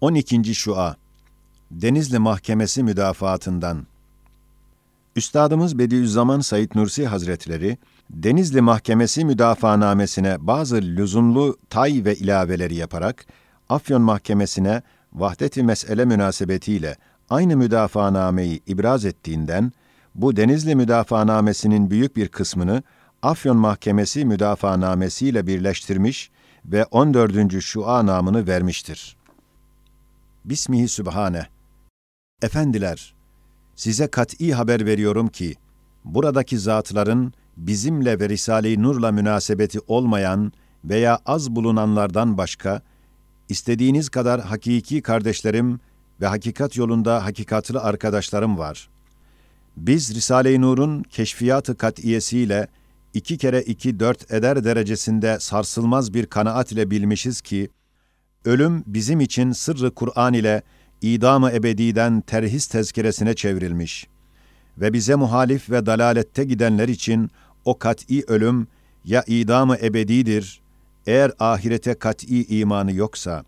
12. Şua Denizli Mahkemesi müdafaatından Üstadımız Bediüzzaman Said Nursi Hazretleri, Denizli Mahkemesi müdafaanamesine bazı lüzumlu tay ve ilaveleri yaparak, Afyon Mahkemesi'ne vahdet-i mesele münasebetiyle aynı müdafaanameyi ibraz ettiğinden, bu Denizli müdafaanamesinin büyük bir kısmını Afyon Mahkemesi müdafaanamesiyle birleştirmiş ve 14. Şua namını vermiştir. Bismihi Sübhane Efendiler, size kat'î haber veriyorum ki, buradaki zatların bizimle ve Risale-i Nur'la münasebeti olmayan veya az bulunanlardan başka, istediğiniz kadar hakiki kardeşlerim ve hakikat yolunda hakikatlı arkadaşlarım var. Biz Risale-i Nur'un keşfiyatı kat'iyesiyle iki kere iki dört eder derecesinde sarsılmaz bir kanaat ile bilmişiz ki, ölüm bizim için sırrı Kur'an ile idam-ı ebediden terhis tezkiresine çevrilmiş ve bize muhalif ve dalalette gidenler için o kat'i ölüm ya idam-ı ebedidir, eğer ahirete kat'i imanı yoksa,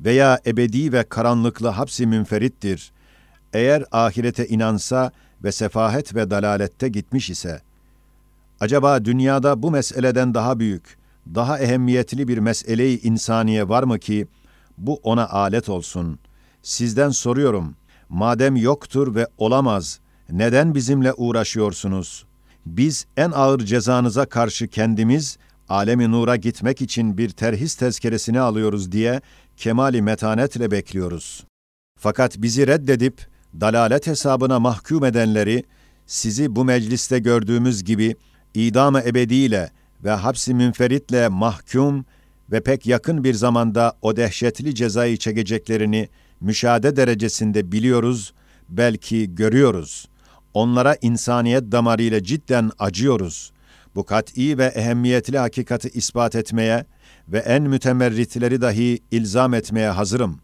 veya ebedi ve karanlıklı hapsi münferittir, eğer ahirete inansa ve sefahet ve dalalette gitmiş ise, acaba dünyada bu meseleden daha büyük, daha ehemmiyetli bir mesele-i insaniye var mı ki, bu ona alet olsun. Sizden soruyorum, madem yoktur ve olamaz, neden bizimle uğraşıyorsunuz? Biz en ağır cezanıza karşı kendimiz, alemi nura gitmek için bir terhis tezkeresini alıyoruz diye kemali metanetle bekliyoruz. Fakat bizi reddedip, dalalet hesabına mahkum edenleri, sizi bu mecliste gördüğümüz gibi, idam-ı ebediyle ve hapsi münferitle mahkum ve pek yakın bir zamanda o dehşetli cezayı çekeceklerini müşahede derecesinde biliyoruz, belki görüyoruz. Onlara insaniyet damarıyla cidden acıyoruz. Bu kat'i ve ehemmiyetli hakikati ispat etmeye ve en mütemerritleri dahi ilzam etmeye hazırım.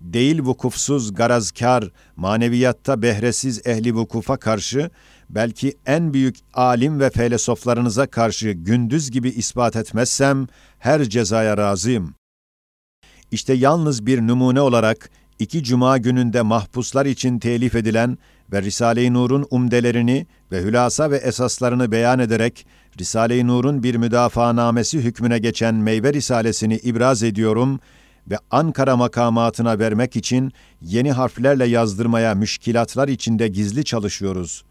Değil vukufsuz, garazkar, maneviyatta behresiz ehli vukufa karşı, belki en büyük alim ve felsefelerinize karşı gündüz gibi ispat etmezsem, her cezaya razıyım. İşte yalnız bir numune olarak iki cuma gününde mahpuslar için telif edilen ve Risale-i Nur'un umdelerini ve hülasa ve esaslarını beyan ederek Risale-i Nur'un bir müdafaanamesi hükmüne geçen meyve risalesini ibraz ediyorum ve Ankara makamatına vermek için yeni harflerle yazdırmaya müşkilatlar içinde gizli çalışıyoruz.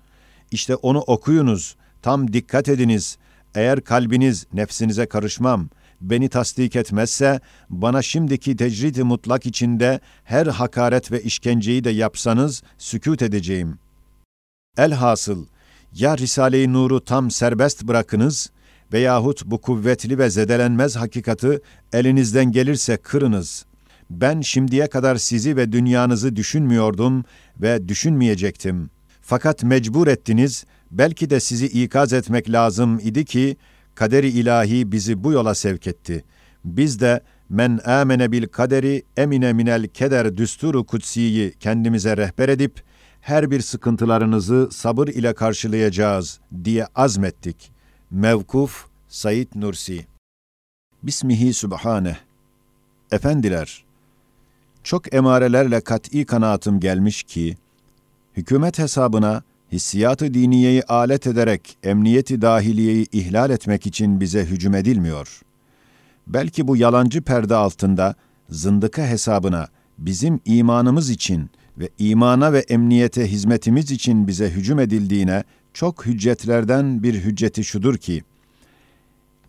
İşte onu okuyunuz, tam dikkat ediniz. Eğer kalbiniz nefsinize karışmam.'' beni tasdik etmezse, bana şimdiki tecrid-i mutlak içinde her hakaret ve işkenceyi de yapsanız sükût edeceğim. Elhasıl, ya Risale-i Nur'u tam serbest bırakınız veyahut bu kuvvetli ve zedelenmez hakikati elinizden gelirse kırınız. Ben şimdiye kadar sizi ve dünyanızı düşünmüyordum ve düşünmeyecektim. Fakat mecbur ettiniz, belki de sizi ikaz etmek lazım idi ki, kaderi ilahi bizi bu yola sevk etti. Biz de men amene bil kaderi emine minel keder düsturu kutsiyi kendimize rehber edip her bir sıkıntılarınızı sabır ile karşılayacağız diye azmettik. Mevkuf Said Nursi Bismihi Sübhane Efendiler, çok emarelerle kat'i kanaatim gelmiş ki, hükümet hesabına hissiyatı diniyeyi alet ederek emniyeti dahiliyeyi ihlal etmek için bize hücum edilmiyor. Belki bu yalancı perde altında zındıka hesabına bizim imanımız için ve imana ve emniyete hizmetimiz için bize hücum edildiğine çok hüccetlerden bir hücceti şudur ki,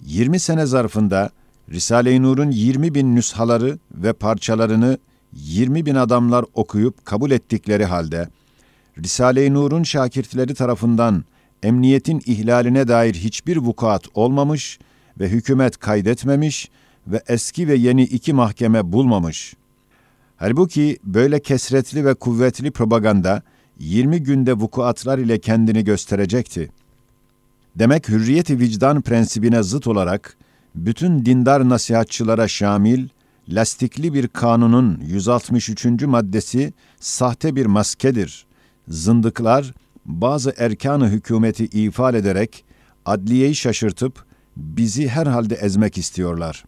20 sene zarfında Risale-i Nur'un 20 bin nüshaları ve parçalarını 20 bin adamlar okuyup kabul ettikleri halde, Risale-i Nur'un şakirtleri tarafından emniyetin ihlaline dair hiçbir vukuat olmamış ve hükümet kaydetmemiş ve eski ve yeni iki mahkeme bulmamış. Halbuki böyle kesretli ve kuvvetli propaganda 20 günde vukuatlar ile kendini gösterecekti. Demek hürriyeti vicdan prensibine zıt olarak bütün dindar nasihatçılara şamil, lastikli bir kanunun 163. maddesi sahte bir maskedir zındıklar bazı erkanı hükümeti ifade ederek adliyeyi şaşırtıp bizi herhalde ezmek istiyorlar.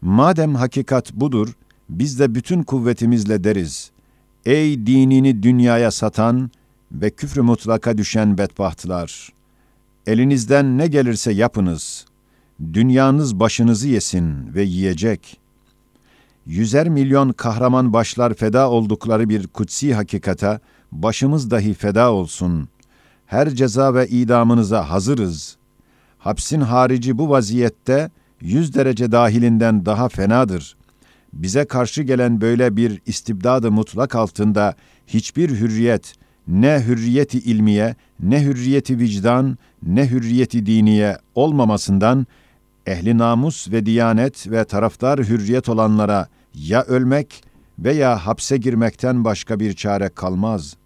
Madem hakikat budur, biz de bütün kuvvetimizle deriz. Ey dinini dünyaya satan ve küfrü mutlaka düşen bedbahtlar! Elinizden ne gelirse yapınız. Dünyanız başınızı yesin ve yiyecek. Yüzer milyon kahraman başlar feda oldukları bir kutsi hakikata başımız dahi feda olsun. Her ceza ve idamınıza hazırız. Hapsin harici bu vaziyette yüz derece dahilinden daha fenadır. Bize karşı gelen böyle bir istibdadı mutlak altında hiçbir hürriyet, ne hürriyeti ilmiye, ne hürriyeti vicdan, ne hürriyeti diniye olmamasından ehli namus ve diyanet ve taraftar hürriyet olanlara ya ölmek veya hapse girmekten başka bir çare kalmaz.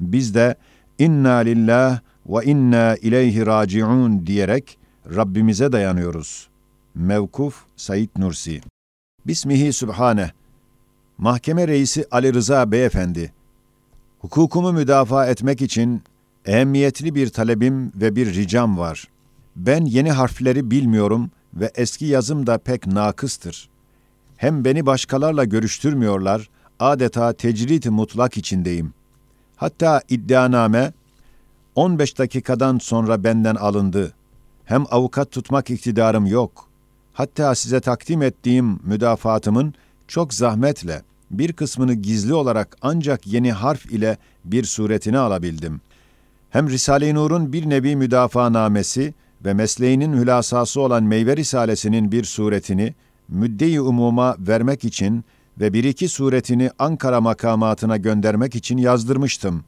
Biz de inna lillah ve inna ileyhi raciun diyerek Rabbimize dayanıyoruz. Mevkuf Said Nursi Bismihi Sübhane Mahkeme Reisi Ali Rıza Beyefendi Hukukumu müdafaa etmek için ehemmiyetli bir talebim ve bir ricam var. Ben yeni harfleri bilmiyorum ve eski yazım da pek nakıstır. Hem beni başkalarla görüştürmüyorlar, adeta tecrit mutlak içindeyim. Hatta iddianame 15 dakikadan sonra benden alındı. Hem avukat tutmak iktidarım yok. Hatta size takdim ettiğim müdafaatımın çok zahmetle bir kısmını gizli olarak ancak yeni harf ile bir suretini alabildim. Hem Risale-i Nur'un bir nevi müdafaanamesi ve mesleğinin hülasası olan Meyve Risalesi'nin bir suretini müdde-i umuma vermek için ve bir iki suretini Ankara makamatına göndermek için yazdırmıştım.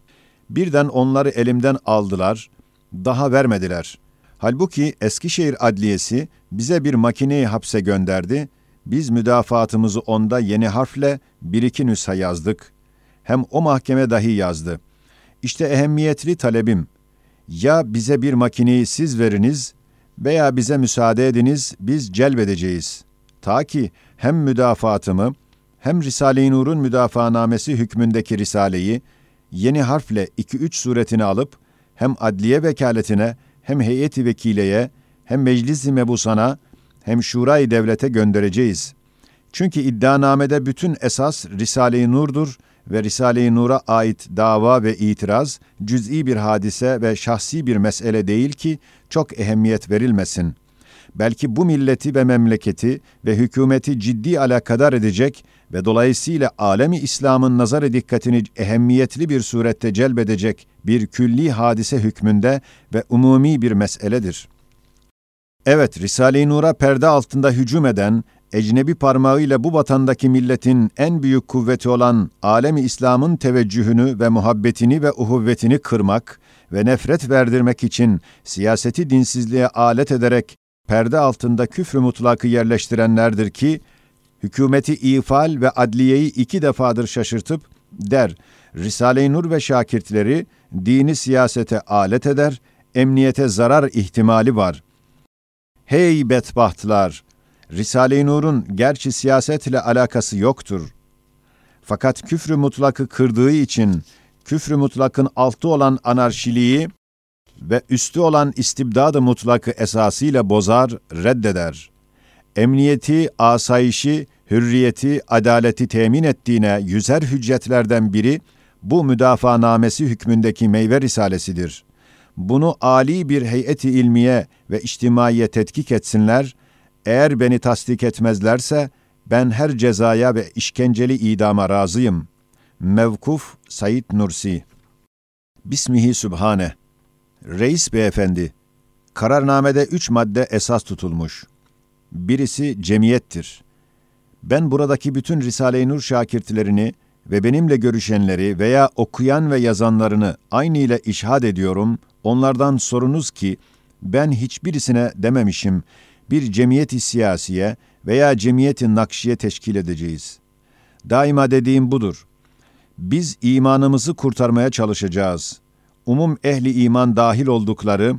Birden onları elimden aldılar, daha vermediler. Halbuki Eskişehir Adliyesi bize bir makineyi hapse gönderdi. Biz müdafaatımızı onda yeni harfle bir iki nüsha yazdık. Hem o mahkeme dahi yazdı. İşte ehemmiyetli talebim. Ya bize bir makineyi siz veriniz veya bize müsaade ediniz, biz celbedeceğiz. Ta ki hem müdafaatımı hem Risale-i Nur'un müdafaanamesi hükmündeki risaleyi yeni harfle iki üç suretini alıp hem adliye vekaletine hem heyeti vekileye hem meclis-i mebusana hem şurayı devlete göndereceğiz. Çünkü iddianamede bütün esas Risale-i Nur'dur ve Risale-i Nur'a ait dava ve itiraz cüz'i bir hadise ve şahsi bir mesele değil ki çok ehemmiyet verilmesin. Belki bu milleti ve memleketi ve hükümeti ciddi alakadar edecek ve dolayısıyla alemi İslam'ın nazar dikkatini ehemmiyetli bir surette celbedecek bir külli hadise hükmünde ve umumi bir meseledir. Evet, Risale-i Nur'a perde altında hücum eden, ecnebi parmağıyla bu vatandaki milletin en büyük kuvveti olan alemi İslam'ın teveccühünü ve muhabbetini ve uhuvvetini kırmak ve nefret verdirmek için siyaseti dinsizliğe alet ederek perde altında küfrü mutlakı yerleştirenlerdir ki, hükümeti ifal ve adliyeyi iki defadır şaşırtıp der, Risale-i Nur ve şakirtleri dini siyasete alet eder, emniyete zarar ihtimali var. Hey bedbahtlar! Risale-i Nur'un gerçi siyasetle alakası yoktur. Fakat küfrü mutlakı kırdığı için küfrü mutlakın altı olan anarşiliği ve üstü olan istibdadı mutlakı esasıyla bozar, reddeder. Emniyeti, asayişi, hürriyeti, adaleti temin ettiğine yüzer hüccetlerden biri bu müdafaanamesi hükmündeki meyve risalesidir. Bunu ali bir heyeti ilmiye ve içtimaiye tetkik etsinler, eğer beni tasdik etmezlerse ben her cezaya ve işkenceli idama razıyım. Mevkuf Said Nursi Bismihi Sübhane Reis beyefendi, kararnamede üç madde esas tutulmuş. Birisi cemiyettir. Ben buradaki bütün Risale-i Nur şakirtlerini ve benimle görüşenleri veya okuyan ve yazanlarını aynı ile işhad ediyorum. Onlardan sorunuz ki, ben hiçbirisine dememişim, bir cemiyeti siyasiye veya cemiyeti nakşiye teşkil edeceğiz. Daima dediğim budur. Biz imanımızı kurtarmaya çalışacağız. Umum ehli iman dahil oldukları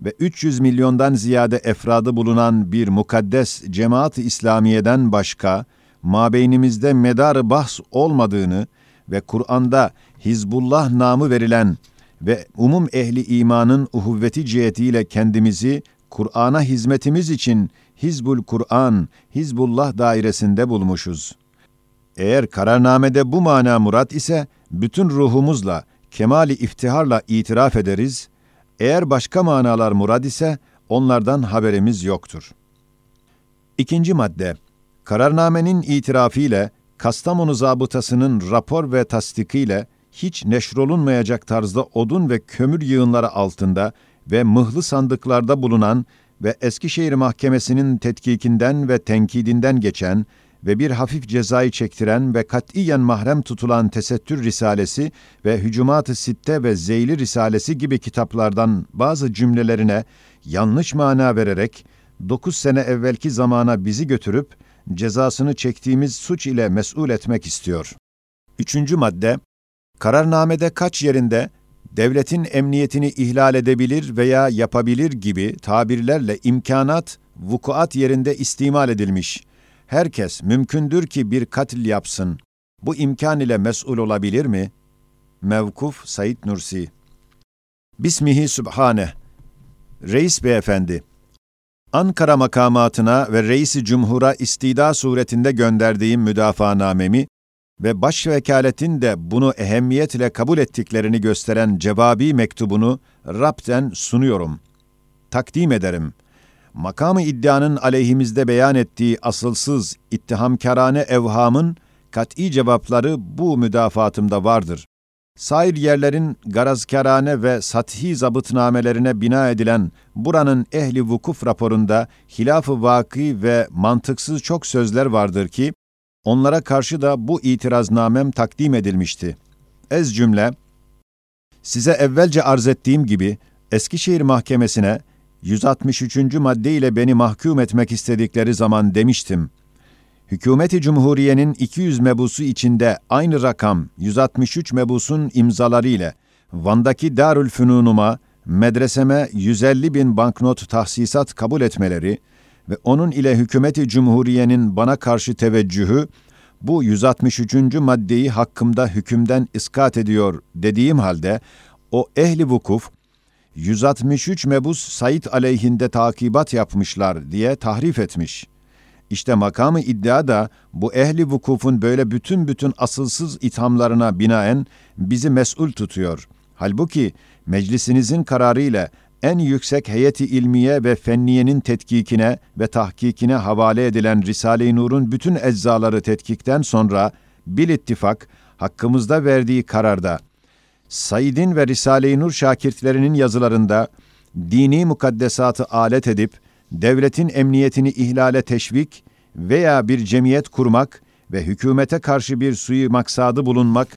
ve 300 milyondan ziyade efradı bulunan bir mukaddes cemaat-ı İslamiye'den başka, mabeynimizde medarı bahs olmadığını ve Kur'an'da Hizbullah namı verilen ve umum ehli imanın uhuvveti cihetiyle kendimizi Kur'an'a hizmetimiz için Hizbul Kur'an, Hizbullah dairesinde bulmuşuz. Eğer kararnamede bu mana murat ise bütün ruhumuzla, kemali iftiharla itiraf ederiz. Eğer başka manalar murad ise onlardan haberimiz yoktur. İkinci madde, kararnamenin itirafıyla Kastamonu zabıtasının rapor ve tasdikiyle hiç neşrolunmayacak tarzda odun ve kömür yığınları altında ve mıhlı sandıklarda bulunan ve Eskişehir Mahkemesi'nin tetkikinden ve tenkidinden geçen ve bir hafif cezayı çektiren ve katiyen mahrem tutulan Tesettür Risalesi ve Hücumat-ı Sitte ve Zeyli Risalesi gibi kitaplardan bazı cümlelerine yanlış mana vererek, dokuz sene evvelki zamana bizi götürüp, cezasını çektiğimiz suç ile mesul etmek istiyor. Üçüncü madde, kararnamede kaç yerinde devletin emniyetini ihlal edebilir veya yapabilir gibi tabirlerle imkanat, vukuat yerinde istimal edilmiş. Herkes mümkündür ki bir katil yapsın. Bu imkan ile mesul olabilir mi? Mevkuf Said Nursi Bismihi Sübhane Reis Beyefendi Ankara makamatına ve Reisi Cumhur'a istida suretinde gönderdiğim müdafaanamemi ve başvekaletin de bunu ehemmiyetle kabul ettiklerini gösteren cevabi mektubunu rapten sunuyorum. Takdim ederim. Makamı iddianın aleyhimizde beyan ettiği asılsız, ittihamkarane evhamın kat'i cevapları bu müdafaatımda vardır. Sair yerlerin garazkarane ve sathi zabıtnamelerine bina edilen buranın ehli vukuf raporunda hilaf-ı vaki ve mantıksız çok sözler vardır ki, onlara karşı da bu itiraznamem takdim edilmişti. Ez cümle, size evvelce arz ettiğim gibi Eskişehir Mahkemesi'ne 163. madde ile beni mahkum etmek istedikleri zaman demiştim. Hükümeti Cumhuriye'nin 200 mebusu içinde aynı rakam 163 mebusun imzaları ile Van'daki Darül Fünunuma, medreseme 150 bin banknot tahsisat kabul etmeleri ve onun ile Hükümeti Cumhuriye'nin bana karşı teveccühü, bu 163. maddeyi hakkımda hükümden iskat ediyor dediğim halde, o ehli vukuf, 163 mebus Said aleyhinde takibat yapmışlar diye tahrif etmiş. İşte makamı iddia da bu ehli vukufun böyle bütün bütün asılsız ithamlarına binaen bizi mesul tutuyor. Halbuki meclisinizin kararı ile en yüksek heyeti ilmiye ve fenniyenin tetkikine ve tahkikine havale edilen Risale-i Nur'un bütün eczaları tetkikten sonra bil ittifak hakkımızda verdiği kararda Said'in ve Risale-i Nur şakirtlerinin yazılarında dini mukaddesatı alet edip devletin emniyetini ihlale teşvik veya bir cemiyet kurmak ve hükümete karşı bir suyu maksadı bulunmak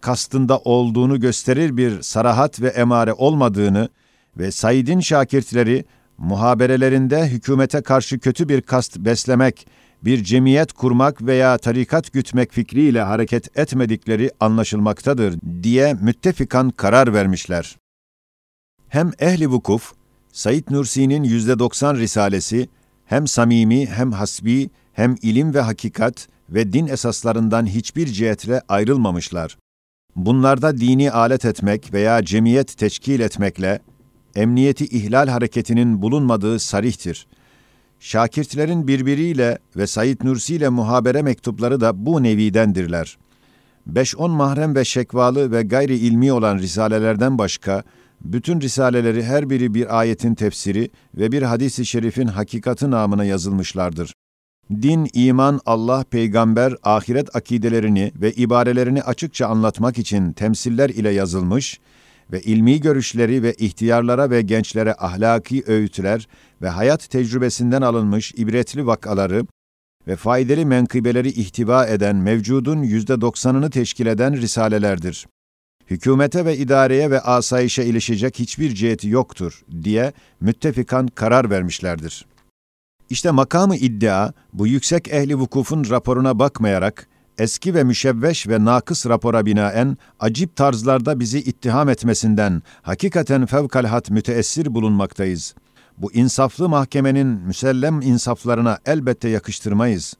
kastında olduğunu gösterir bir sarahat ve emare olmadığını ve Said'in şakirtleri muhaberelerinde hükümete karşı kötü bir kast beslemek, bir cemiyet kurmak veya tarikat gütmek fikriyle hareket etmedikleri anlaşılmaktadır diye müttefikan karar vermişler. Hem ehli vukuf, Said Nursi'nin yüzde doksan risalesi hem samimi hem hasbi hem ilim ve hakikat ve din esaslarından hiçbir cihetle ayrılmamışlar. Bunlarda dini alet etmek veya cemiyet teşkil etmekle emniyeti ihlal hareketinin bulunmadığı sarihtir. Şakirtlerin birbiriyle ve Said Nursi ile muhabere mektupları da bu nevidendirler. 5-10 mahrem ve şekvalı ve gayri ilmi olan risalelerden başka, bütün risaleleri her biri bir ayetin tefsiri ve bir hadisi şerifin hakikati namına yazılmışlardır. Din, iman, Allah, peygamber, ahiret akidelerini ve ibarelerini açıkça anlatmak için temsiller ile yazılmış ve ilmi görüşleri ve ihtiyarlara ve gençlere ahlaki öğütler ve hayat tecrübesinden alınmış ibretli vakaları ve faydalı menkıbeleri ihtiva eden mevcudun yüzde doksanını teşkil eden risalelerdir. Hükümete ve idareye ve asayişe ilişecek hiçbir ciheti yoktur diye müttefikan karar vermişlerdir. İşte makamı iddia, bu yüksek ehli vukufun raporuna bakmayarak, eski ve müşevveş ve nakıs rapora binaen acip tarzlarda bizi ittiham etmesinden hakikaten fevkalhat müteessir bulunmaktayız. Bu insaflı mahkemenin müsellem insaflarına elbette yakıştırmayız.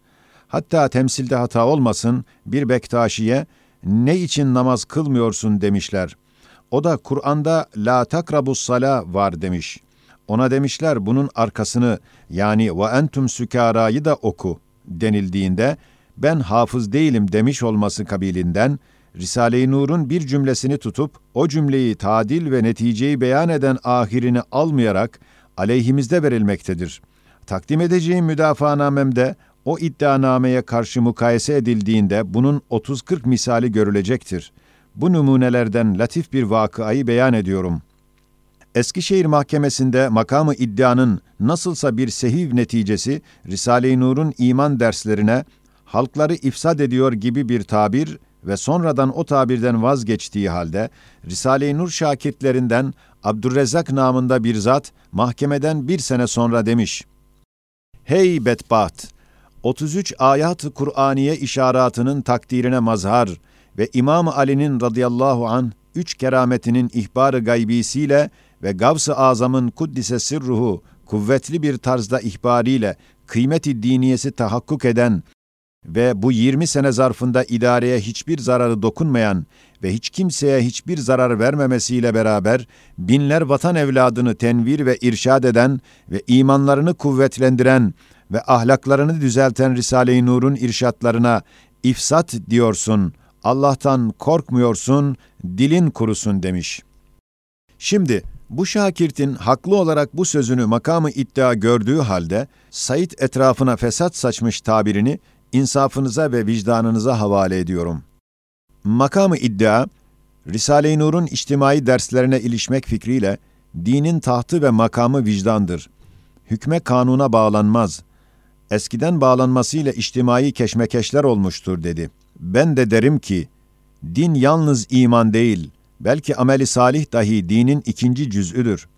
Hatta temsilde hata olmasın, bir Bektaşi'ye ne için namaz kılmıyorsun demişler. O da Kur'an'da la takrabus sala var demiş. Ona demişler bunun arkasını yani ve entum sükarayı da oku denildiğinde ben hafız değilim demiş olması kabilinden, Risale-i Nur'un bir cümlesini tutup, o cümleyi tadil ve neticeyi beyan eden ahirini almayarak, aleyhimizde verilmektedir. Takdim edeceğim müdafaanamemde, o iddianameye karşı mukayese edildiğinde bunun 30-40 misali görülecektir. Bu numunelerden latif bir vakıayı beyan ediyorum.'' Eskişehir Mahkemesi'nde makamı iddianın nasılsa bir sehiv neticesi Risale-i Nur'un iman derslerine halkları ifsad ediyor gibi bir tabir ve sonradan o tabirden vazgeçtiği halde Risale-i Nur şakirtlerinden Abdurrezzak namında bir zat mahkemeden bir sene sonra demiş. Hey bedbaht! 33 ayat-ı Kur'aniye işaratının takdirine mazhar ve İmam Ali'nin radıyallahu an üç kerametinin ihbarı gaybisiyle ve Gavs-ı Azam'ın kuddise sirruhu kuvvetli bir tarzda ihbariyle kıymeti diniyesi tahakkuk eden ve bu 20 sene zarfında idareye hiçbir zararı dokunmayan ve hiç kimseye hiçbir zarar vermemesiyle beraber binler vatan evladını tenvir ve irşad eden ve imanlarını kuvvetlendiren ve ahlaklarını düzelten Risale-i Nur'un irşatlarına ifsat diyorsun, Allah'tan korkmuyorsun, dilin kurusun demiş. Şimdi bu Şakirt'in haklı olarak bu sözünü makamı iddia gördüğü halde Said etrafına fesat saçmış tabirini insafınıza ve vicdanınıza havale ediyorum. Makamı iddia, Risale-i Nur'un içtimai derslerine ilişmek fikriyle dinin tahtı ve makamı vicdandır. Hükme kanuna bağlanmaz. Eskiden bağlanmasıyla içtimai keşmekeşler olmuştur dedi. Ben de derim ki, din yalnız iman değil, belki ameli salih dahi dinin ikinci cüz'üdür.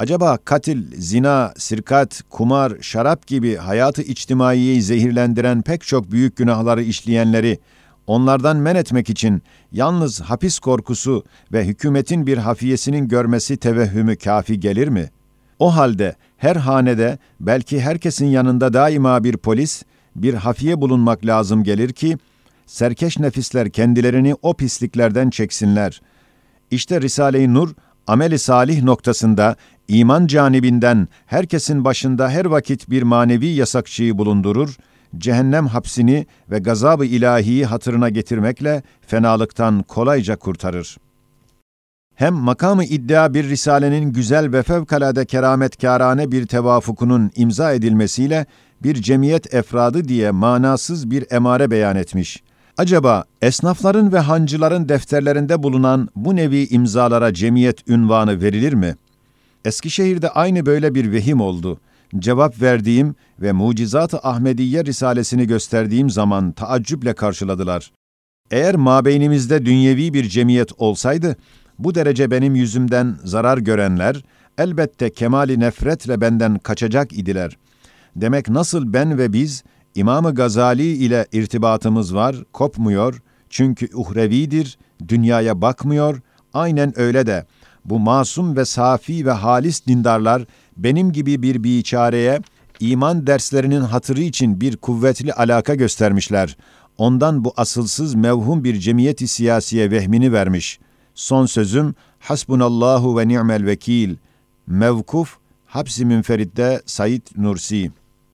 Acaba katil, zina, sirkat, kumar, şarap gibi hayatı içtimaiyeyi zehirlendiren pek çok büyük günahları işleyenleri onlardan men etmek için yalnız hapis korkusu ve hükümetin bir hafiyesinin görmesi tevehhümü kafi gelir mi? O halde her hanede belki herkesin yanında daima bir polis, bir hafiye bulunmak lazım gelir ki serkeş nefisler kendilerini o pisliklerden çeksinler. İşte Risale-i Nur ameli salih noktasında iman canibinden herkesin başında her vakit bir manevi yasakçıyı bulundurur, cehennem hapsini ve gazabı ilahiyi hatırına getirmekle fenalıktan kolayca kurtarır. Hem makamı iddia bir risalenin güzel ve fevkalade kerametkârane bir tevafukunun imza edilmesiyle bir cemiyet efradı diye manasız bir emare beyan etmiş. Acaba esnafların ve hancıların defterlerinde bulunan bu nevi imzalara cemiyet ünvanı verilir mi? Eskişehir'de aynı böyle bir vehim oldu. Cevap verdiğim ve Mucizat-ı Ahmediye Risalesini gösterdiğim zaman taaccüple karşıladılar. Eğer mabeynimizde dünyevi bir cemiyet olsaydı, bu derece benim yüzümden zarar görenler, elbette kemali nefretle benden kaçacak idiler. Demek nasıl ben ve biz, İmam-ı Gazali ile irtibatımız var, kopmuyor, çünkü uhrevidir, dünyaya bakmıyor, aynen öyle de bu masum ve safi ve halis dindarlar benim gibi bir biçareye iman derslerinin hatırı için bir kuvvetli alaka göstermişler. Ondan bu asılsız mevhum bir cemiyeti siyasiye vehmini vermiş. Son sözüm hasbunallahu ve ni'mel vekil. Mevkuf Hapsi Münferit'te Said Nursi